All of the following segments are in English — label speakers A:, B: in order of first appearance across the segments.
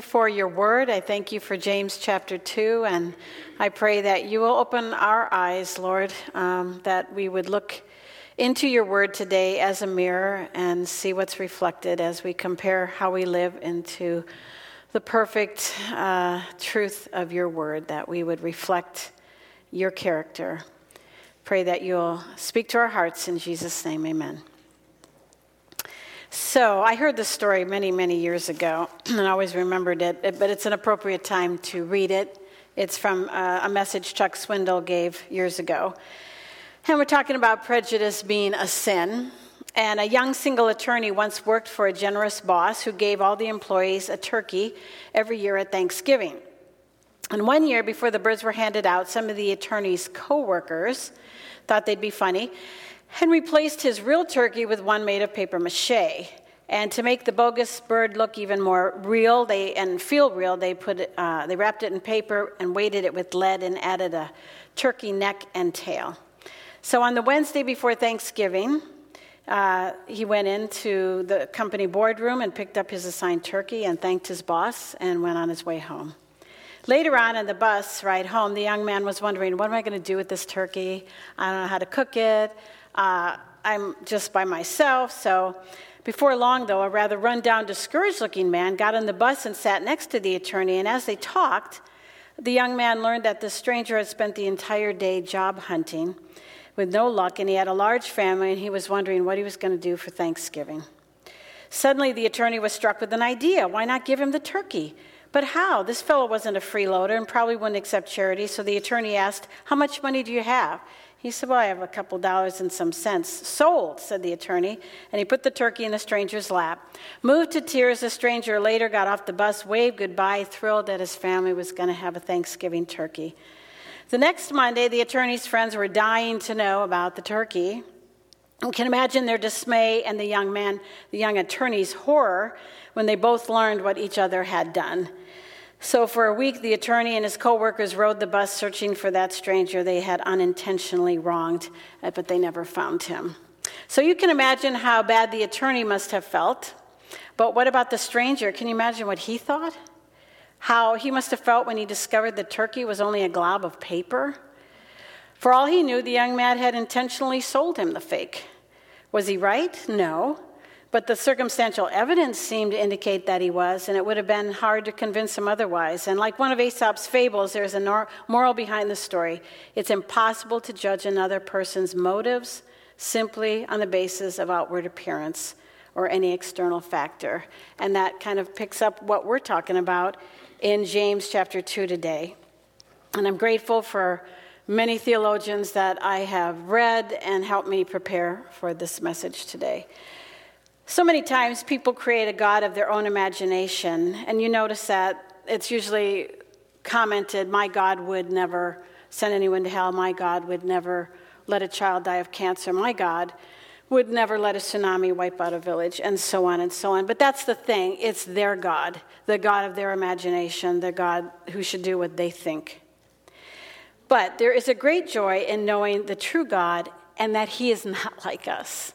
A: for your word. I thank you for James chapter 2, and I pray that you will open our eyes, Lord, um, that we would look into your word today as a mirror and see what's reflected as we compare how we live into the perfect uh, truth of your word, that we would reflect your character. Pray that you'll speak to our hearts in Jesus' name, amen. So I heard this story many, many years ago, and I always remembered it, but it's an appropriate time to read it. It's from uh, a message Chuck Swindoll gave years ago. And we're talking about prejudice being a sin. And a young single attorney once worked for a generous boss who gave all the employees a turkey every year at Thanksgiving. And one year, before the birds were handed out, some of the attorney's coworkers thought they'd be funny and replaced his real turkey with one made of paper mache. And to make the bogus bird look even more real they, and feel real, they, put it, uh, they wrapped it in paper and weighted it with lead and added a turkey neck and tail. So on the Wednesday before Thanksgiving, uh, he went into the company boardroom and picked up his assigned turkey and thanked his boss and went on his way home. Later on in the bus ride home, the young man was wondering, What am I going to do with this turkey? I don't know how to cook it. Uh, I'm just by myself. So before long, though, a rather run down, discouraged looking man got on the bus and sat next to the attorney. And as they talked, the young man learned that the stranger had spent the entire day job hunting with no luck, and he had a large family, and he was wondering what he was going to do for Thanksgiving. Suddenly, the attorney was struck with an idea. Why not give him the turkey? But how? This fellow wasn't a freeloader and probably wouldn't accept charity, so the attorney asked, How much money do you have? He said, Well, I have a couple dollars and some cents. Sold, said the attorney, and he put the turkey in the stranger's lap. Moved to tears, the stranger later got off the bus, waved goodbye, thrilled that his family was going to have a Thanksgiving turkey. The next Monday, the attorney's friends were dying to know about the turkey. You can imagine their dismay and the young man, the young attorney's horror when they both learned what each other had done. So, for a week, the attorney and his coworkers rode the bus searching for that stranger they had unintentionally wronged, uh, but they never found him. So, you can imagine how bad the attorney must have felt. But what about the stranger? Can you imagine what he thought? How he must have felt when he discovered the turkey was only a glob of paper? For all he knew, the young man had intentionally sold him the fake. Was he right? No. But the circumstantial evidence seemed to indicate that he was, and it would have been hard to convince him otherwise. And like one of Aesop's fables, there's a moral behind the story. It's impossible to judge another person's motives simply on the basis of outward appearance or any external factor. And that kind of picks up what we're talking about in James chapter 2 today. And I'm grateful for many theologians that I have read and helped me prepare for this message today. So many times people create a God of their own imagination, and you notice that it's usually commented, My God would never send anyone to hell, my God would never let a child die of cancer, my God would never let a tsunami wipe out a village, and so on and so on. But that's the thing it's their God, the God of their imagination, the God who should do what they think. But there is a great joy in knowing the true God and that He is not like us.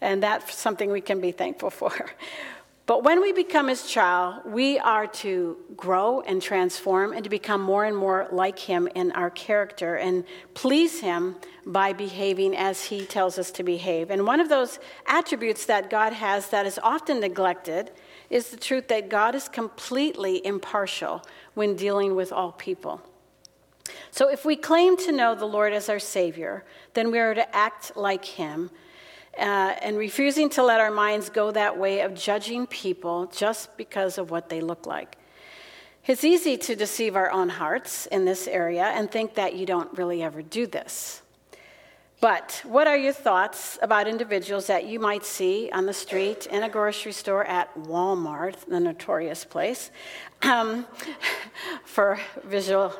A: And that's something we can be thankful for. But when we become his child, we are to grow and transform and to become more and more like him in our character and please him by behaving as he tells us to behave. And one of those attributes that God has that is often neglected is the truth that God is completely impartial when dealing with all people. So if we claim to know the Lord as our Savior, then we are to act like him uh, and refusing to let our minds go that way of judging people just because of what they look like. It's easy to deceive our own hearts in this area and think that you don't really ever do this. But what are your thoughts about individuals that you might see on the street, in a grocery store, at Walmart, the notorious place, um, for visual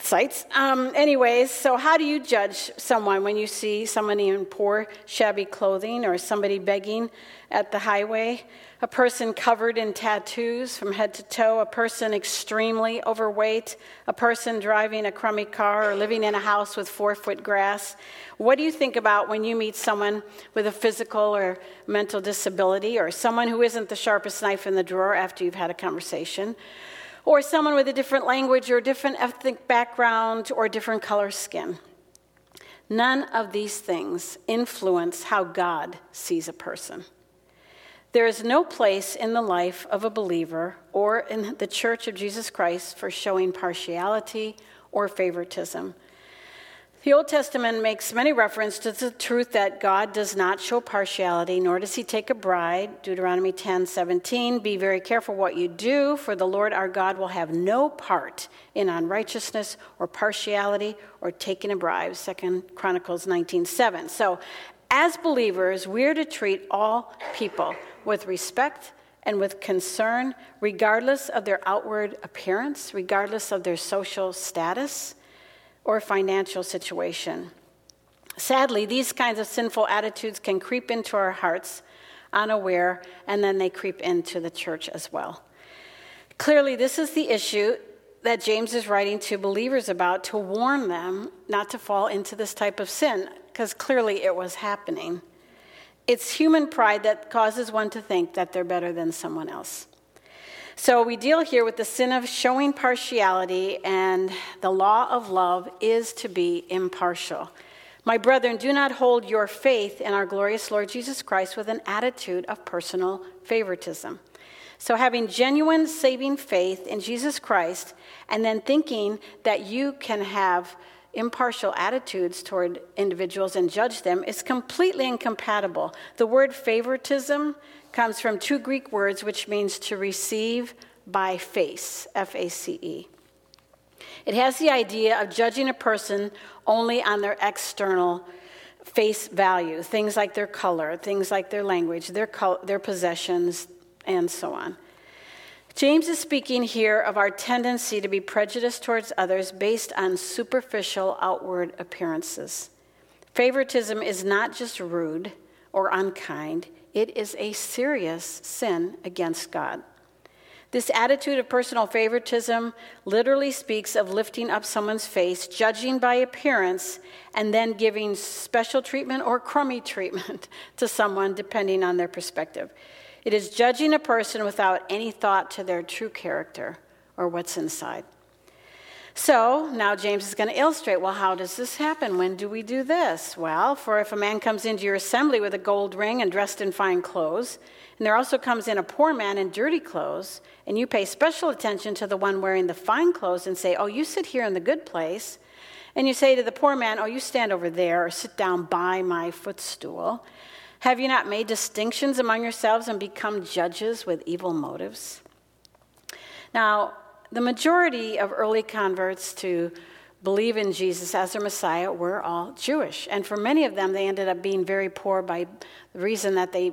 A: sites. Um, anyways, so how do you judge someone when you see somebody in poor, shabby clothing or somebody begging at the highway? A person covered in tattoos from head to toe, a person extremely overweight, a person driving a crummy car or living in a house with four foot grass. What do you think about when you meet someone with a physical or mental disability or someone who isn't the sharpest knife in the drawer after you've had a conversation? Or someone with a different language or different ethnic background or different color skin. None of these things influence how God sees a person. There is no place in the life of a believer or in the church of Jesus Christ for showing partiality or favoritism. The Old Testament makes many references to the truth that God does not show partiality, nor does he take a bride. Deuteronomy 10 17. Be very careful what you do, for the Lord our God will have no part in unrighteousness or partiality or taking a bribe. 2 Chronicles 19 7. So, as believers, we're to treat all people with respect and with concern, regardless of their outward appearance, regardless of their social status or financial situation. Sadly, these kinds of sinful attitudes can creep into our hearts unaware, and then they creep into the church as well. Clearly, this is the issue that James is writing to believers about to warn them not to fall into this type of sin, because clearly it was happening. It's human pride that causes one to think that they're better than someone else. So we deal here with the sin of showing partiality, and the law of love is to be impartial. My brethren, do not hold your faith in our glorious Lord Jesus Christ with an attitude of personal favoritism. So, having genuine saving faith in Jesus Christ, and then thinking that you can have impartial attitudes toward individuals and judge them is completely incompatible. The word favoritism comes from two Greek words which means to receive by face, F A C E. It has the idea of judging a person only on their external face value, things like their color, things like their language, their, their possessions, and so on. James is speaking here of our tendency to be prejudiced towards others based on superficial outward appearances. Favoritism is not just rude or unkind, it is a serious sin against God. This attitude of personal favoritism literally speaks of lifting up someone's face, judging by appearance, and then giving special treatment or crummy treatment to someone depending on their perspective. It is judging a person without any thought to their true character or what's inside. So now James is going to illustrate well, how does this happen? When do we do this? Well, for if a man comes into your assembly with a gold ring and dressed in fine clothes, and there also comes in a poor man in dirty clothes, and you pay special attention to the one wearing the fine clothes and say, Oh, you sit here in the good place, and you say to the poor man, Oh, you stand over there or sit down by my footstool, have you not made distinctions among yourselves and become judges with evil motives? Now, the majority of early converts to believe in Jesus as their Messiah were all Jewish. And for many of them, they ended up being very poor by the reason that they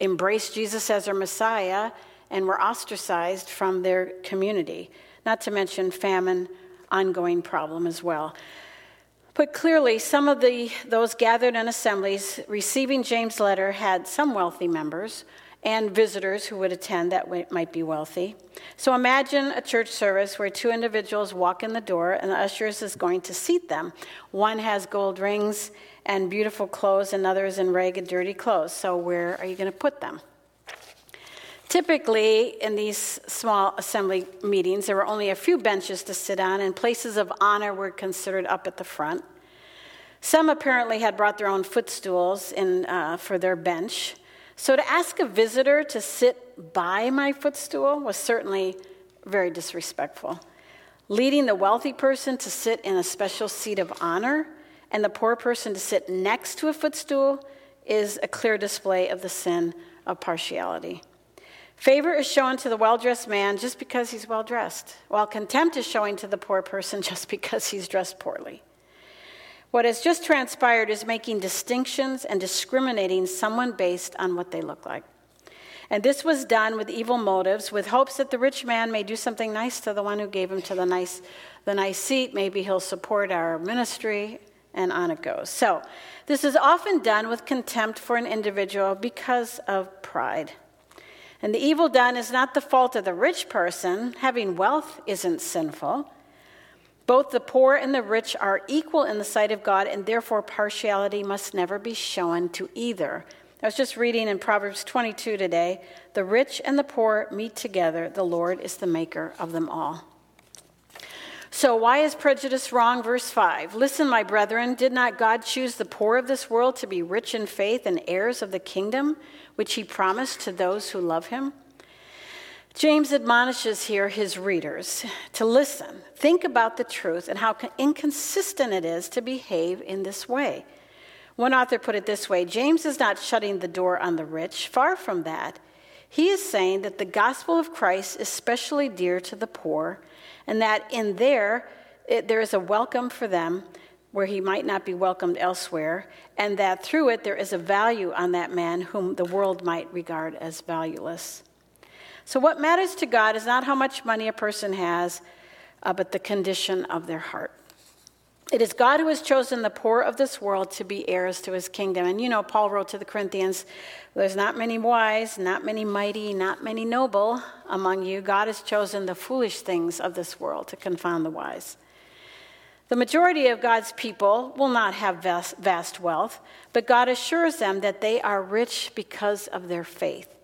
A: embraced Jesus as their Messiah and were ostracized from their community, not to mention famine, ongoing problem as well. But clearly, some of the, those gathered in assemblies receiving James' letter had some wealthy members and visitors who would attend that might be wealthy. So imagine a church service where two individuals walk in the door and the ushers is going to seat them. One has gold rings and beautiful clothes, another is in ragged, dirty clothes. So where are you going to put them? Typically, in these small assembly meetings, there were only a few benches to sit on, and places of honor were considered up at the front. Some apparently had brought their own footstools in, uh, for their bench. So to ask a visitor to sit by my footstool was certainly very disrespectful. Leading the wealthy person to sit in a special seat of honor and the poor person to sit next to a footstool is a clear display of the sin of partiality. Favor is shown to the well dressed man just because he's well dressed, while contempt is showing to the poor person just because he's dressed poorly. What has just transpired is making distinctions and discriminating someone based on what they look like. And this was done with evil motives, with hopes that the rich man may do something nice to the one who gave him to the nice, the nice seat. Maybe he'll support our ministry, and on it goes. So, this is often done with contempt for an individual because of pride. And the evil done is not the fault of the rich person. Having wealth isn't sinful. Both the poor and the rich are equal in the sight of God, and therefore partiality must never be shown to either. I was just reading in Proverbs 22 today the rich and the poor meet together, the Lord is the maker of them all. So, why is prejudice wrong? Verse 5 Listen, my brethren, did not God choose the poor of this world to be rich in faith and heirs of the kingdom, which he promised to those who love him? James admonishes here his readers to listen, think about the truth, and how inconsistent it is to behave in this way. One author put it this way James is not shutting the door on the rich, far from that. He is saying that the gospel of Christ is specially dear to the poor, and that in there, it, there is a welcome for them where he might not be welcomed elsewhere, and that through it there is a value on that man whom the world might regard as valueless. So, what matters to God is not how much money a person has, uh, but the condition of their heart. It is God who has chosen the poor of this world to be heirs to his kingdom. And you know, Paul wrote to the Corinthians there's not many wise, not many mighty, not many noble among you. God has chosen the foolish things of this world to confound the wise. The majority of God's people will not have vast, vast wealth, but God assures them that they are rich because of their faith.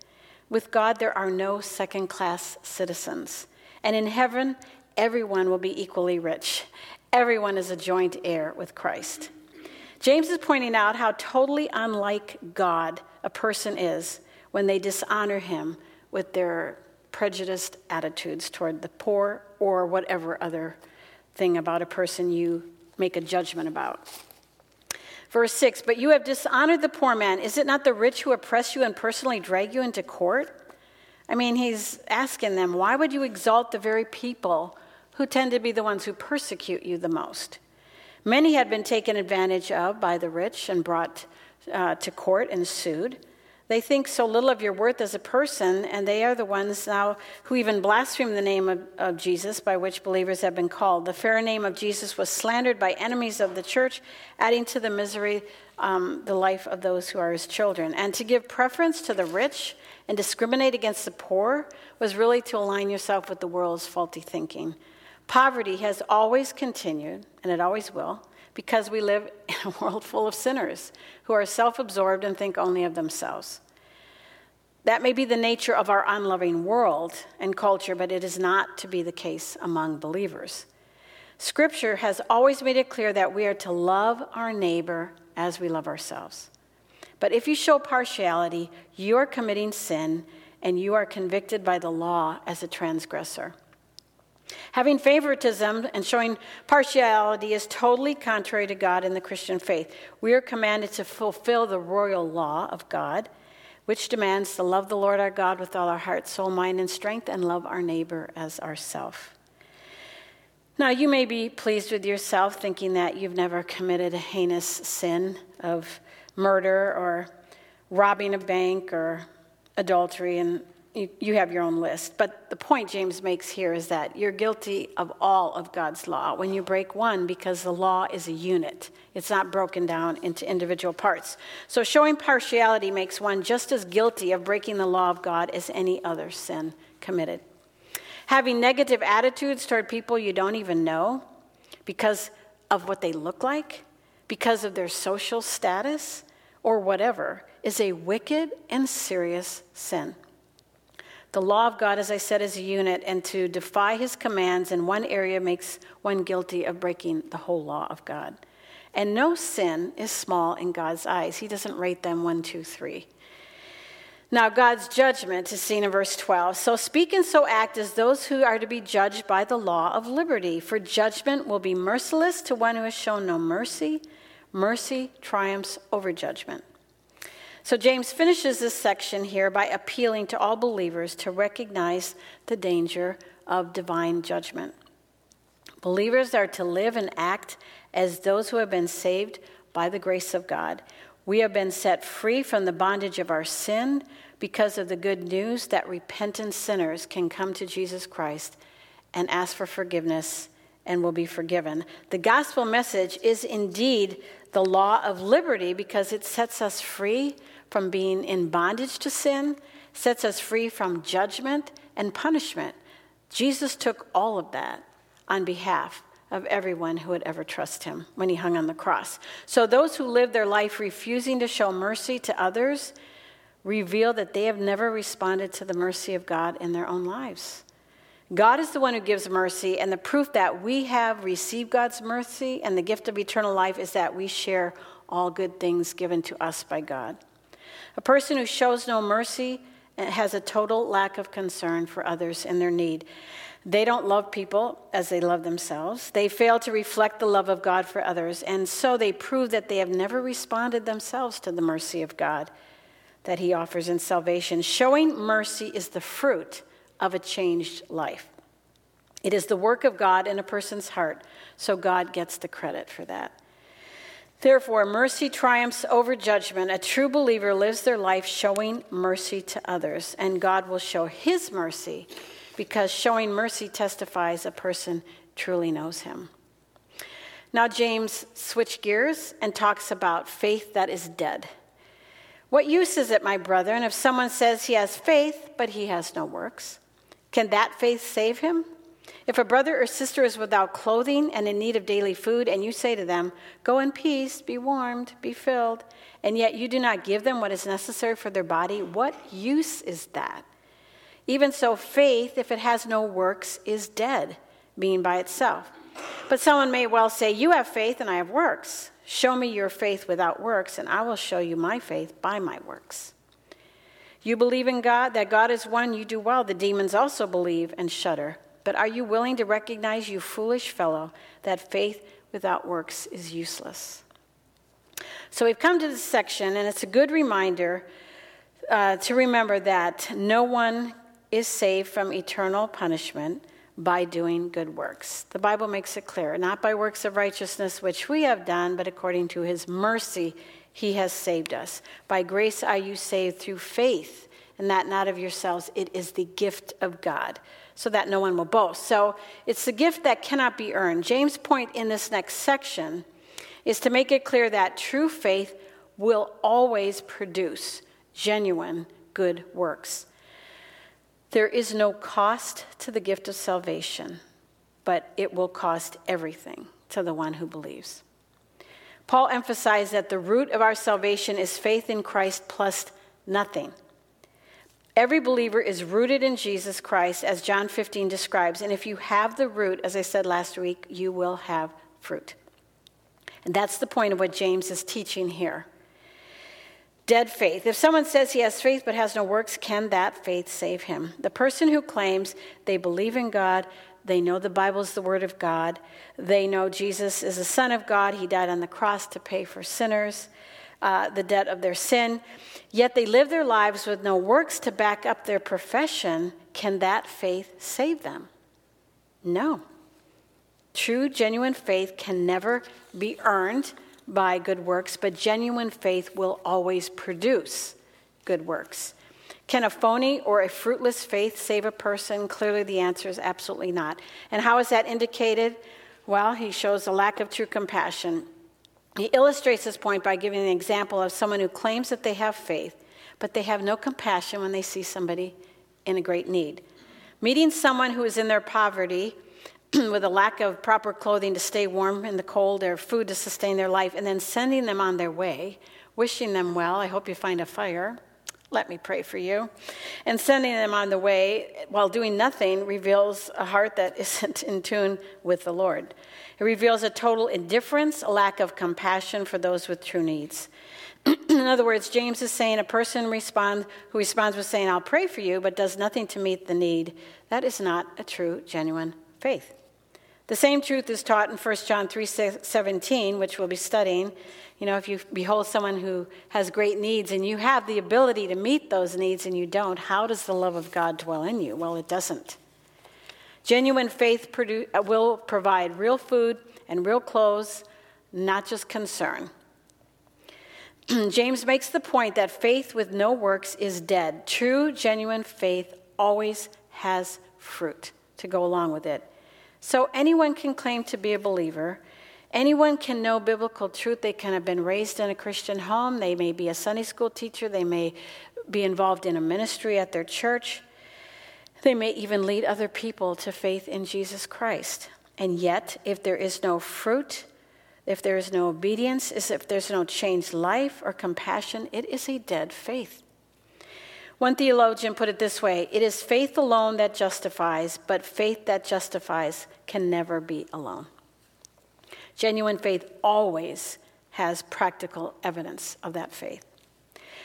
A: With God, there are no second class citizens. And in heaven, everyone will be equally rich. Everyone is a joint heir with Christ. James is pointing out how totally unlike God a person is when they dishonor him with their prejudiced attitudes toward the poor or whatever other thing about a person you make a judgment about. Verse 6 But you have dishonored the poor man. Is it not the rich who oppress you and personally drag you into court? I mean, he's asking them, why would you exalt the very people who tend to be the ones who persecute you the most. Many had been taken advantage of by the rich and brought uh, to court and sued. They think so little of your worth as a person, and they are the ones now who even blaspheme the name of, of, Jesus by which believers have been called. The fair name of Jesus was slandered by enemies of the church, adding to the misery um, the life of those who are his children. And to give preference to the rich and discriminate against the poor was really to align yourself with the world's faulty thinking. Poverty has always continued, and it always will, because we live in a world full of sinners who are self absorbed and think only of themselves. That may be the nature of our unloving world and culture, but it is not to be the case among believers. Scripture has always made it clear that we are to love our neighbor as we love ourselves. But if you show partiality, you are committing sin and you are convicted by the law as a transgressor. Having favoritism and showing partiality is totally contrary to God and the Christian faith. We are commanded to fulfill the royal law of God, which demands to love the Lord our God with all our heart, soul, mind, and strength, and love our neighbor as ourself. Now, you may be pleased with yourself thinking that you've never committed a heinous sin of murder or robbing a bank or adultery and you, you have your own list. But the point James makes here is that you're guilty of all of God's law when you break one because the law is a unit. It's not broken down into individual parts. So showing partiality makes one just as guilty of breaking the law of God as any other sin committed. Having negative attitudes toward people you don't even know because of what they look like, because of their social status, or whatever, is a wicked and serious sin. The law of God, as I said, is a unit, and to defy his commands in one area makes one guilty of breaking the whole law of God. And no sin is small in God's eyes. He doesn't rate them one, two, three. Now, God's judgment is seen in verse 12. So speak and so act as those who are to be judged by the law of liberty, for judgment will be merciless to one who has shown no mercy. Mercy triumphs over judgment. So James finishes this section here by appealing to all believers to recognize the danger of divine judgment. Believers are to live and act as those who have been saved by the grace of God. We have been set free from the bondage of our sin because of the good news that repentant sinners can come to Jesus Christ and ask for forgiveness and will be forgiven. The gospel message is indeed the law of liberty because it sets us free from being in bondage to sin, sets us free from judgment and punishment. Jesus took all of that on behalf of everyone who would ever trust him when he hung on the cross. So, those who live their life refusing to show mercy to others reveal that they have never responded to the mercy of God in their own lives. God is the one who gives mercy, and the proof that we have received God's mercy and the gift of eternal life is that we share all good things given to us by God. A person who shows no mercy has a total lack of concern for others in their need. They don't love people as they love themselves. They fail to reflect the love of God for others, and so they prove that they have never responded themselves to the mercy of God that He offers in salvation. Showing mercy is the fruit of a changed life. It is the work of God in a person's heart, so God gets the credit for that. Therefore, mercy triumphs over judgment. A true believer lives their life showing mercy to others, and God will show His mercy because showing mercy testifies a person truly knows him. Now, James switch gears and talks about faith that is dead. What use is it, my brethren, if someone says he has faith, but he has no works? Can that faith save him? If a brother or sister is without clothing and in need of daily food, and you say to them, Go in peace, be warmed, be filled, and yet you do not give them what is necessary for their body, what use is that? Even so, faith, if it has no works, is dead, being by itself. But someone may well say, You have faith and I have works. Show me your faith without works, and I will show you my faith by my works. You believe in God, that God is one, you do well. The demons also believe and shudder. But are you willing to recognize, you foolish fellow, that faith without works is useless? So we've come to this section, and it's a good reminder uh, to remember that no one is saved from eternal punishment by doing good works. The Bible makes it clear, not by works of righteousness which we have done, but according to his mercy, he has saved us. By grace are you saved through faith, and that not of yourselves. It is the gift of God, so that no one will boast. So it's the gift that cannot be earned. James' point in this next section is to make it clear that true faith will always produce genuine good works. There is no cost to the gift of salvation, but it will cost everything to the one who believes. Paul emphasized that the root of our salvation is faith in Christ plus nothing. Every believer is rooted in Jesus Christ, as John 15 describes. And if you have the root, as I said last week, you will have fruit. And that's the point of what James is teaching here. Dead faith. If someone says he has faith but has no works, can that faith save him? The person who claims they believe in God, they know the Bible is the Word of God, they know Jesus is the Son of God, He died on the cross to pay for sinners, uh, the debt of their sin, yet they live their lives with no works to back up their profession, can that faith save them? No. True, genuine faith can never be earned by good works, but genuine faith will always produce good works. Can a phony or a fruitless faith save a person? Clearly, the answer is absolutely not. And how is that indicated? Well, he shows a lack of true compassion. He illustrates this point by giving an example of someone who claims that they have faith, but they have no compassion when they see somebody in a great need. Meeting someone who is in their poverty with a lack of proper clothing to stay warm in the cold or food to sustain their life, and then sending them on their way, wishing them well. I hope you find a fire. Let me pray for you. And sending them on the way while doing nothing reveals a heart that isn't in tune with the Lord. It reveals a total indifference, a lack of compassion for those with true needs. in other words, James is saying a person respond, who responds with saying, I'll pray for you, but does nothing to meet the need. That is not a true, genuine faith. The same truth is taught in 1 John 3:17, which we'll be studying. You know, if you behold someone who has great needs and you have the ability to meet those needs and you don't, how does the love of God dwell in you? Well, it doesn't. Genuine faith produ- uh, will provide real food and real clothes, not just concern. James makes the point that faith with no works is dead. True, genuine faith always has fruit to go along with it. So anyone can claim to be a believer. Anyone can know biblical truth. They can have been raised in a Christian home. They may be a Sunday school teacher. They may be involved in a ministry at their church. They may even lead other people to faith in Jesus Christ. And yet, if there is no fruit, if there is no obedience, if there's no changed life or compassion, it is a dead faith. One theologian put it this way it is faith alone that justifies, but faith that justifies can never be alone. Genuine faith always has practical evidence of that faith.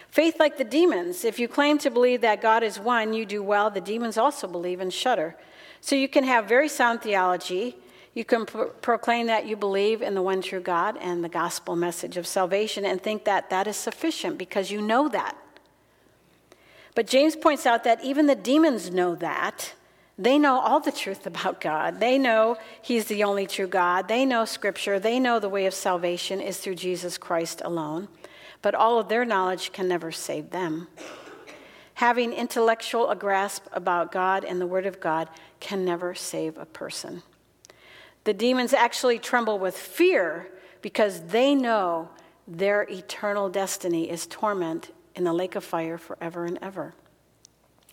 A: Faith like the demons. If you claim to believe that God is one, you do well. The demons also believe and shudder. So you can have very sound theology. You can pro- proclaim that you believe in the one true God and the gospel message of salvation and think that that is sufficient because you know that. But James points out that even the demons know that. They know all the truth about God. They know He's the only true God. They know Scripture. They know the way of salvation is through Jesus Christ alone. But all of their knowledge can never save them. Having intellectual a grasp about God and the Word of God can never save a person. The demons actually tremble with fear because they know their eternal destiny is torment in the lake of fire forever and ever.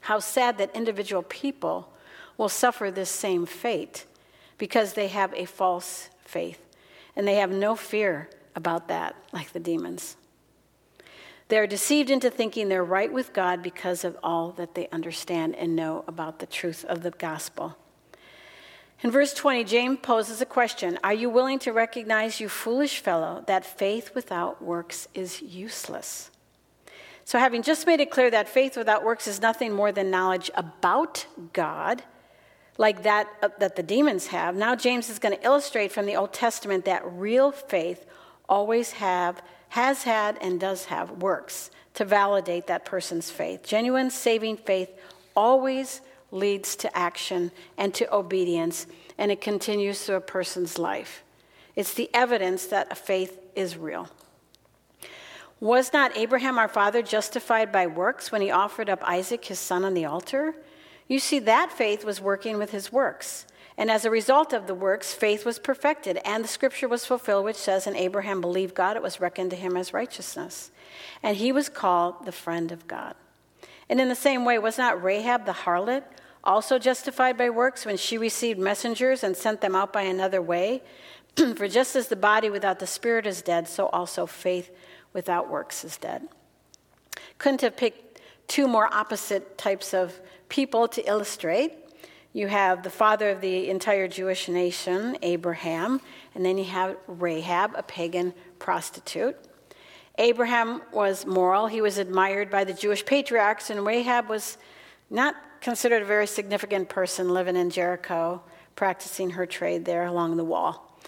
A: How sad that individual people will suffer this same fate because they have a false faith and they have no fear about that, like the demons. They're deceived into thinking they're right with God because of all that they understand and know about the truth of the gospel. In verse 20, James poses a question Are you willing to recognize, you foolish fellow, that faith without works is useless? So, having just made it clear that faith without works is nothing more than knowledge about God, like that uh, that the demons have, now James is going to illustrate from the Old Testament that real faith always have has had and does have works to validate that person's faith. Genuine saving faith always leads to action and to obedience, and it continues through a person's life. It's the evidence that a faith is real. Was not Abraham our father justified by works when he offered up Isaac his son on the altar? You see, that faith was working with his works. And as a result of the works, faith was perfected, and the scripture was fulfilled, which says, And Abraham believed God, it was reckoned to him as righteousness. And he was called the friend of God. And in the same way, was not Rahab the harlot also justified by works when she received messengers and sent them out by another way? For just as the body without the spirit is dead, so also faith without works is dead. Couldn't have picked two more opposite types of people to illustrate. You have the father of the entire Jewish nation, Abraham, and then you have Rahab, a pagan prostitute. Abraham was moral, he was admired by the Jewish patriarchs, and Rahab was not considered a very significant person living in Jericho, practicing her trade there along the wall.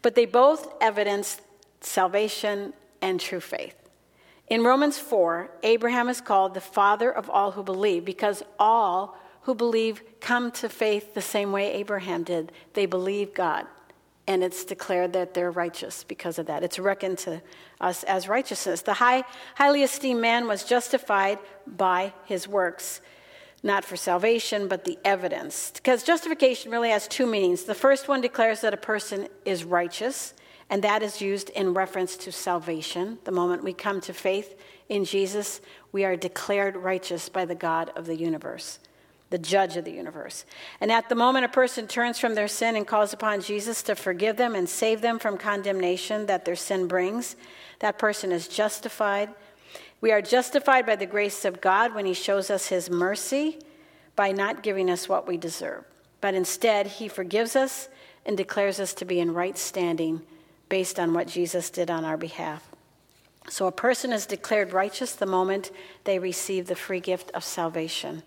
A: But they both evidenced salvation and true faith. In Romans 4, Abraham is called the father of all who believe because all who believe come to faith the same way Abraham did. They believe God, and it's declared that they're righteous because of that. It's reckoned to us as righteousness. The high, highly esteemed man was justified by his works, not for salvation, but the evidence. Because justification really has two meanings. The first one declares that a person is righteous and that is used in reference to salvation. The moment we come to faith in Jesus, we are declared righteous by the God of the universe, the judge of the universe. And at the moment a person turns from their sin and calls upon Jesus to forgive them and save them from condemnation that their sin brings, that person is justified. We are justified by the grace of God when He shows us His mercy by not giving us what we deserve. But instead, He forgives us and declares us to be in right standing based on what Jesus did on our behalf. So a person is declared righteous the moment they receive the free gift of salvation.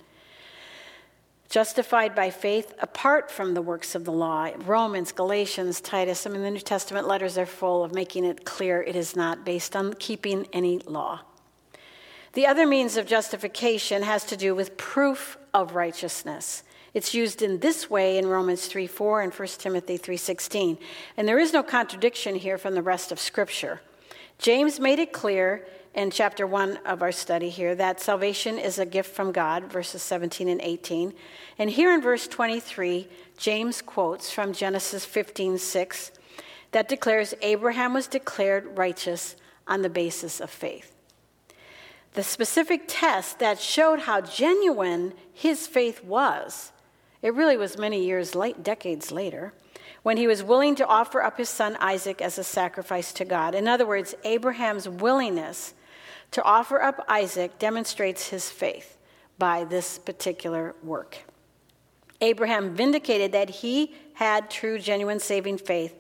A: Justified by faith apart from the works of the law. Romans, Galatians, Titus, I mean, the New Testament letters are full of making it clear it is not based on keeping any law. The other means of justification has to do with proof of righteousness. It's used in this way in Romans 3 4 and 1 Timothy 3 16. And there is no contradiction here from the rest of Scripture. James made it clear in chapter 1 of our study here that salvation is a gift from God, verses 17 and 18. And here in verse 23, James quotes from Genesis 15 6 that declares Abraham was declared righteous on the basis of faith. The specific test that showed how genuine his faith was, it really was many years late, decades later, when he was willing to offer up his son Isaac as a sacrifice to God. In other words, Abraham's willingness to offer up Isaac demonstrates his faith by this particular work. Abraham vindicated that he had true, genuine saving faith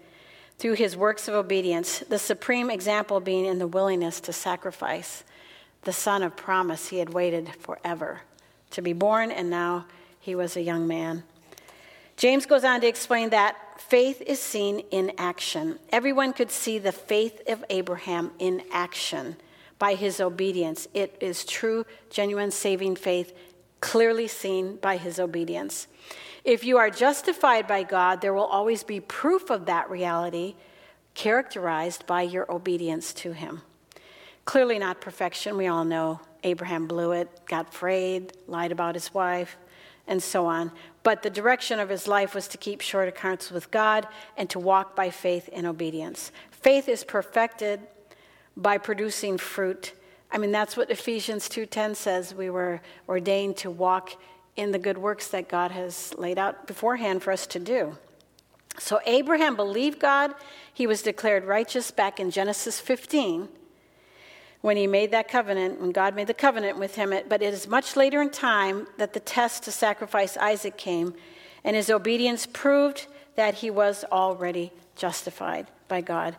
A: through his works of obedience, the supreme example being in the willingness to sacrifice the son of promise he had waited forever to be born, and now he was a young man. James goes on to explain that faith is seen in action. Everyone could see the faith of Abraham in action by his obedience. It is true, genuine, saving faith, clearly seen by his obedience. If you are justified by God, there will always be proof of that reality characterized by your obedience to him. Clearly not perfection. We all know Abraham blew it, got frayed, lied about his wife, and so on. But the direction of his life was to keep short accounts with God and to walk by faith in obedience. Faith is perfected by producing fruit. I mean, that's what Ephesians 2:10 says. We were ordained to walk in the good works that God has laid out beforehand for us to do. So Abraham believed God. He was declared righteous back in Genesis 15 when he made that covenant, when God made the covenant with him. But it is much later in time that the test to sacrifice Isaac came, and his obedience proved that he was already justified by God.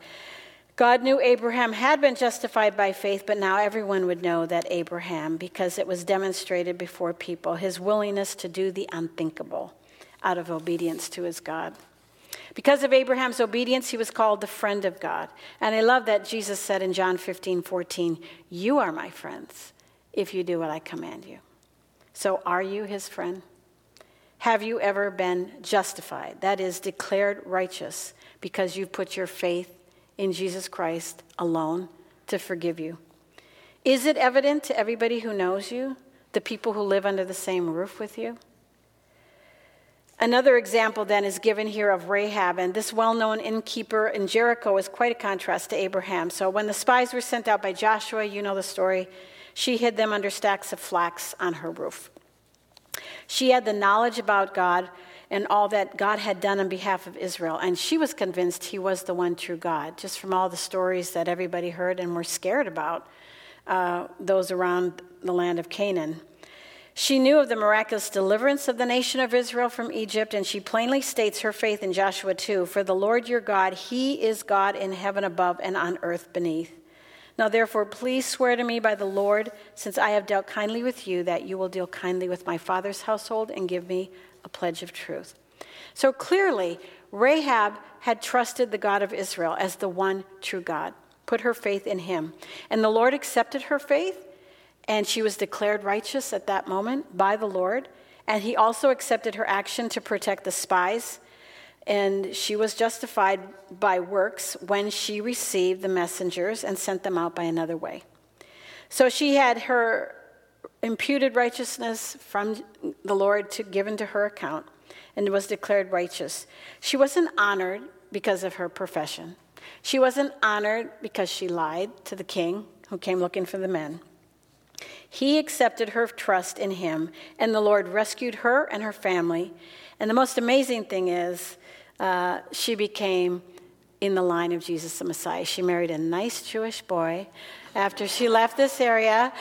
A: God knew Abraham had been justified by faith, but now everyone would know that Abraham, because it was demonstrated before people, his willingness to do the unthinkable out of obedience to his God. Because of Abraham's obedience, he was called the friend of God. And I love that Jesus said in John 15, 14, You are my friends if you do what I command you. So are you his friend? Have you ever been justified? That is, declared righteous because you've put your faith in Jesus Christ alone to forgive you. Is it evident to everybody who knows you, the people who live under the same roof with you? Another example then is given here of Rahab, and this well known innkeeper in Jericho is quite a contrast to Abraham. So when the spies were sent out by Joshua, you know the story, she hid them under stacks of flax on her roof. She had the knowledge about God and all that God had done on behalf of Israel. And she was convinced he was the one true God, just from all the stories that everybody heard and were scared about, uh, those around the land of Canaan. She knew of the miraculous deliverance of the nation of Israel from Egypt, and she plainly states her faith in Joshua 2 For the Lord your God, He is God in heaven above and on earth beneath. Now, therefore, please swear to me by the Lord, since I have dealt kindly with you, that you will deal kindly with my father's household and give me a pledge of truth. So clearly, Rahab had trusted the God of Israel as the one true God, put her faith in him. And the Lord accepted her faith, and she was declared righteous at that moment by the Lord. And he also accepted her action to protect the spies. And she was justified by works when she received the messengers and sent them out by another way. So she had her imputed righteousness from the Lord to, given to her account and was declared righteous. She wasn't honored because of her profession. She wasn't honored because she lied to the king who came looking for the men. He accepted her trust in him, and the Lord rescued her and her family. And the most amazing thing is, uh, she became in the line of Jesus the Messiah. She married a nice Jewish boy after she left this area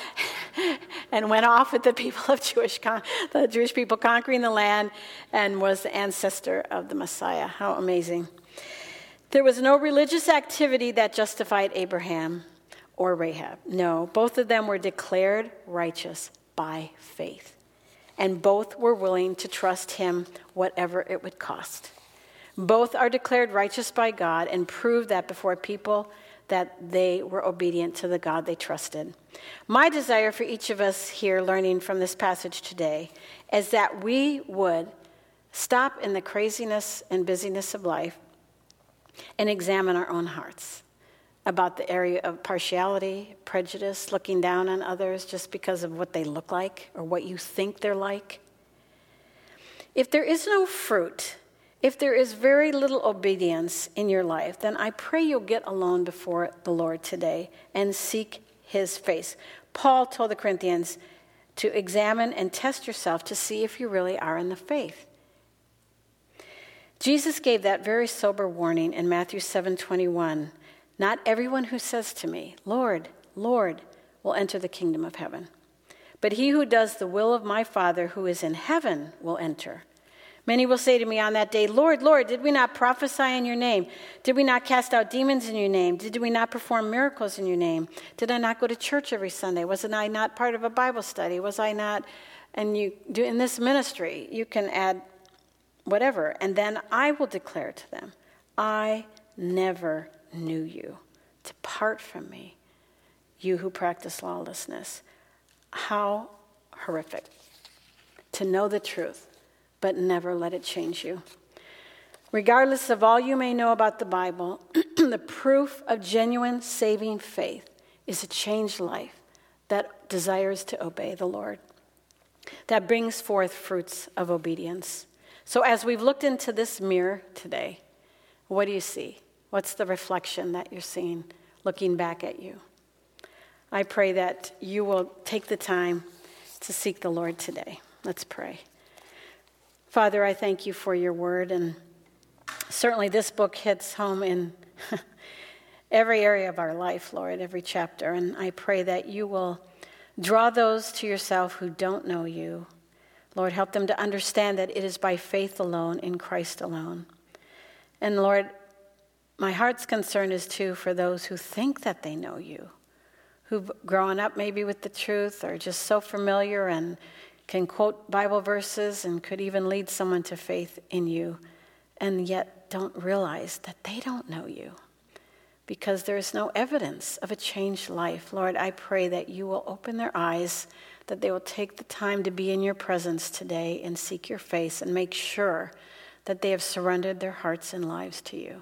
A: and went off with the people of Jewish con- the Jewish people conquering the land and was the ancestor of the Messiah. How amazing. There was no religious activity that justified Abraham or Rahab. No, both of them were declared righteous by faith. And both were willing to trust him whatever it would cost. Both are declared righteous by God and prove that before people that they were obedient to the God they trusted. My desire for each of us here learning from this passage today is that we would stop in the craziness and busyness of life and examine our own hearts. About the area of partiality, prejudice, looking down on others just because of what they look like or what you think they're like. If there is no fruit, if there is very little obedience in your life, then I pray you'll get alone before the Lord today and seek his face. Paul told the Corinthians to examine and test yourself to see if you really are in the faith. Jesus gave that very sober warning in Matthew 7:21. Not everyone who says to me, "Lord, Lord," will enter the kingdom of heaven, but he who does the will of my Father who is in heaven will enter. Many will say to me on that day, Lord, Lord, did we not prophesy in your name? Did we not cast out demons in your name? Did we not perform miracles in your name? Did I not go to church every Sunday? Wasn't I not part of a Bible study? Was I not? And you do in this ministry, you can add whatever. And then I will declare to them, I never knew you. Depart from me, you who practice lawlessness. How horrific to know the truth, but never let it change you. Regardless of all you may know about the Bible, the proof of genuine saving faith is a changed life that desires to obey the Lord, that brings forth fruits of obedience. So, as we've looked into this mirror today, what do you see? What's the reflection that you're seeing looking back at you? I pray that you will take the time to seek the Lord today. Let's pray. Father, I thank you for your word, and certainly this book hits home in every area of our life, Lord, every chapter. And I pray that you will draw those to yourself who don't know you Lord, help them to understand that it is by faith alone, in Christ alone. And Lord, my heart's concern is too for those who think that they know you, who've grown up maybe with the truth or just so familiar and can quote Bible verses and could even lead someone to faith in you, and yet don't realize that they don't know you because there is no evidence of a changed life. Lord, I pray that you will open their eyes that they will take the time to be in your presence today and seek your face and make sure that they have surrendered their hearts and lives to you.